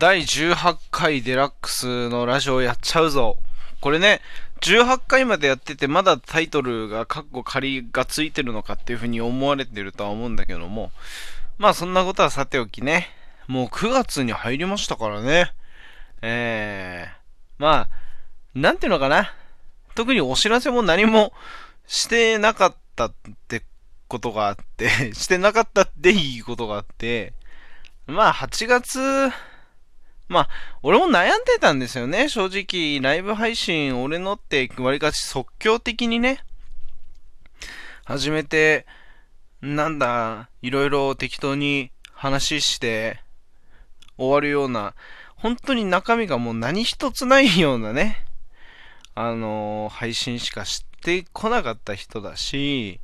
第18回デラックスのラジオやっちゃうぞ。これね、18回までやってて、まだタイトルがカッコ仮がついてるのかっていう風に思われてるとは思うんだけども、まあそんなことはさておきね、もう9月に入りましたからね。えー、まあ、なんていうのかな。特にお知らせも何もしてなかったってことがあってしてなかったっていいことがあって、まあ8月、まあ、俺も悩んでたんですよね。正直、ライブ配信、俺のってわりかし即興的にね、始めて、なんだ、いろいろ適当に話して終わるような、本当に中身がもう何一つないようなね、あのー、配信しかしてこなかった人だし、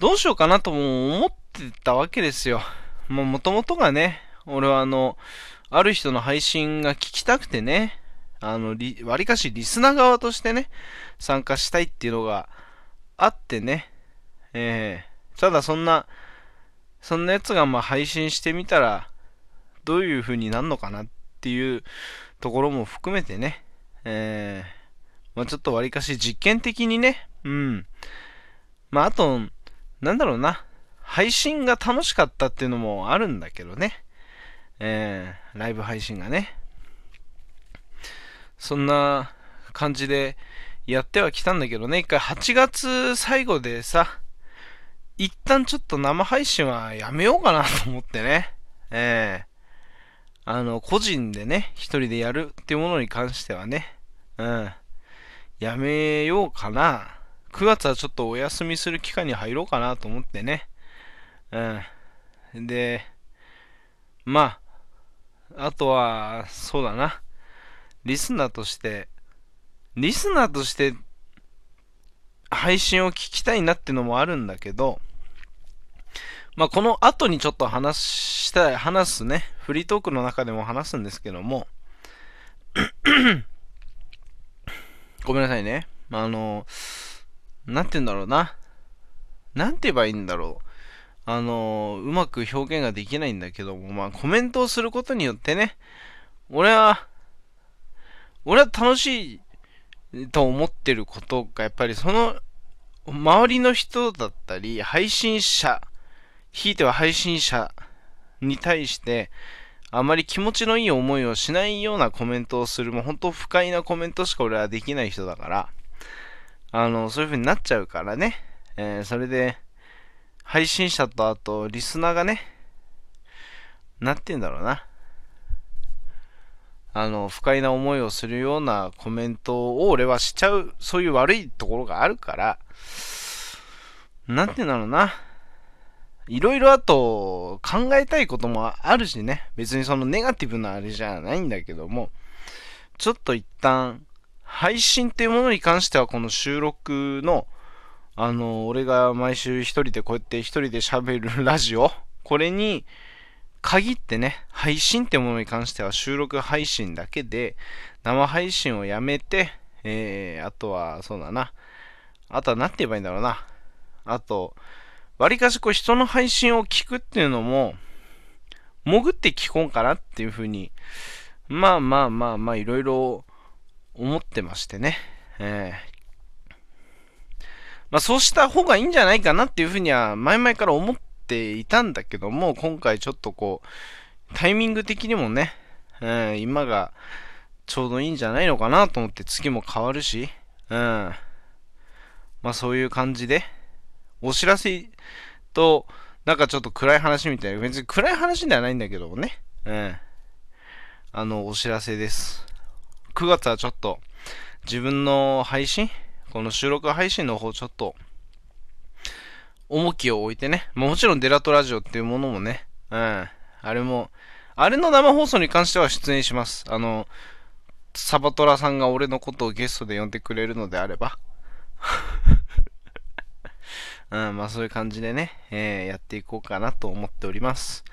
どうしようかなとも思ってたわけですよ。もう元々がね、俺はあの、ある人の配信が聞きたくてね、あの、わりかしリスナー側としてね、参加したいっていうのがあってね、えー、ただそんな、そんなやつがまあ配信してみたら、どういう風になるのかなっていうところも含めてね、えー、まあ、ちょっとわりかし実験的にね、うん。まあ、あと、なんだろうな、配信が楽しかったっていうのもあるんだけどね。えー、ライブ配信がね。そんな感じでやってはきたんだけどね、一回8月最後でさ、一旦ちょっと生配信はやめようかなと思ってね。えー、あの、個人でね、一人でやるっていうものに関してはね、うん。やめようかな。9月はちょっとお休みする期間に入ろうかなと思ってね。うん。で、まあ、あとは、そうだな。リスナーとして、リスナーとして配信を聞きたいなってのもあるんだけど、まあ、この後にちょっと話したい、話すね、フリートークの中でも話すんですけども、ごめんなさいね。あの、なんて言うんだろうな。なんて言えばいいんだろう。あの、うまく表現ができないんだけども、まあ、コメントをすることによってね、俺は、俺は楽しいと思ってることが、やっぱりその、周りの人だったり、配信者、ひいては配信者に対して、あまり気持ちのいい思いをしないようなコメントをする、もう本当不快なコメントしか俺はできない人だから、あの、そういう風になっちゃうからね、えー、それで、配信者とあと、リスナーがね、なって言うんだろうな。あの、不快な思いをするようなコメントを俺はしちゃう、そういう悪いところがあるから、なんて言うんだろうな。いろいろあと考えたいこともあるしね。別にそのネガティブなあれじゃないんだけども、ちょっと一旦、配信っていうものに関してはこの収録の、あの、俺が毎週一人でこうやって一人で喋るラジオ、これに限ってね、配信ってものに関しては収録配信だけで、生配信をやめて、えー、あとは、そうだな。あとは何て言えばいいんだろうな。あと、わりかしこう人の配信を聞くっていうのも、潜って聞こうかなっていうふうに、まあまあまあまあいろいろ思ってましてね。えー、まあそうした方がいいんじゃないかなっていうふうには前々から思っていたんだけども、今回ちょっとこう、タイミング的にもね、えー、今がちょうどいいんじゃないのかなと思って月も変わるし、うん。まあそういう感じで、お知らせと、なんかちょっと暗い話みたいな、別に暗い話ではないんだけどもね。うん。あの、お知らせです。9月はちょっと、自分の配信この収録配信の方ちょっと、重きを置いてね。もちろんデラトラジオっていうものもね。うん。あれも、あれの生放送に関しては出演します。あの、サバトラさんが俺のことをゲストで呼んでくれるのであれば。うん、まあそういう感じでね、えー、やっていこうかなと思っております。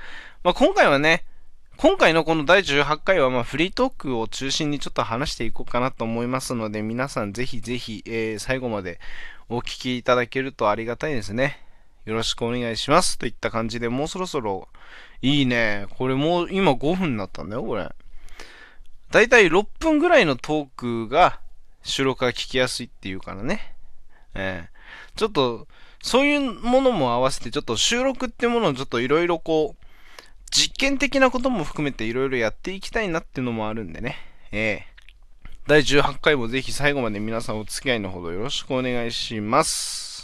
まあ今回はね、今回のこの第18回はまフリートークを中心にちょっと話していこうかなと思いますので、皆さんぜひぜひ、えー、最後までお聞きいただけるとありがたいですね。よろしくお願いしますといった感じで、もうそろそろ、いいね。これもう今5分になったんだよ、これ。だいたい6分ぐらいのトークが収録が聞きやすいっていうからね。ええちょっと、そういうものも合わせて、ちょっと収録ってものをちょっといろいろこう、実験的なことも含めていろいろやっていきたいなっていうのもあるんでね。ええ第18回もぜひ最後まで皆さんお付き合いのほどよろしくお願いします。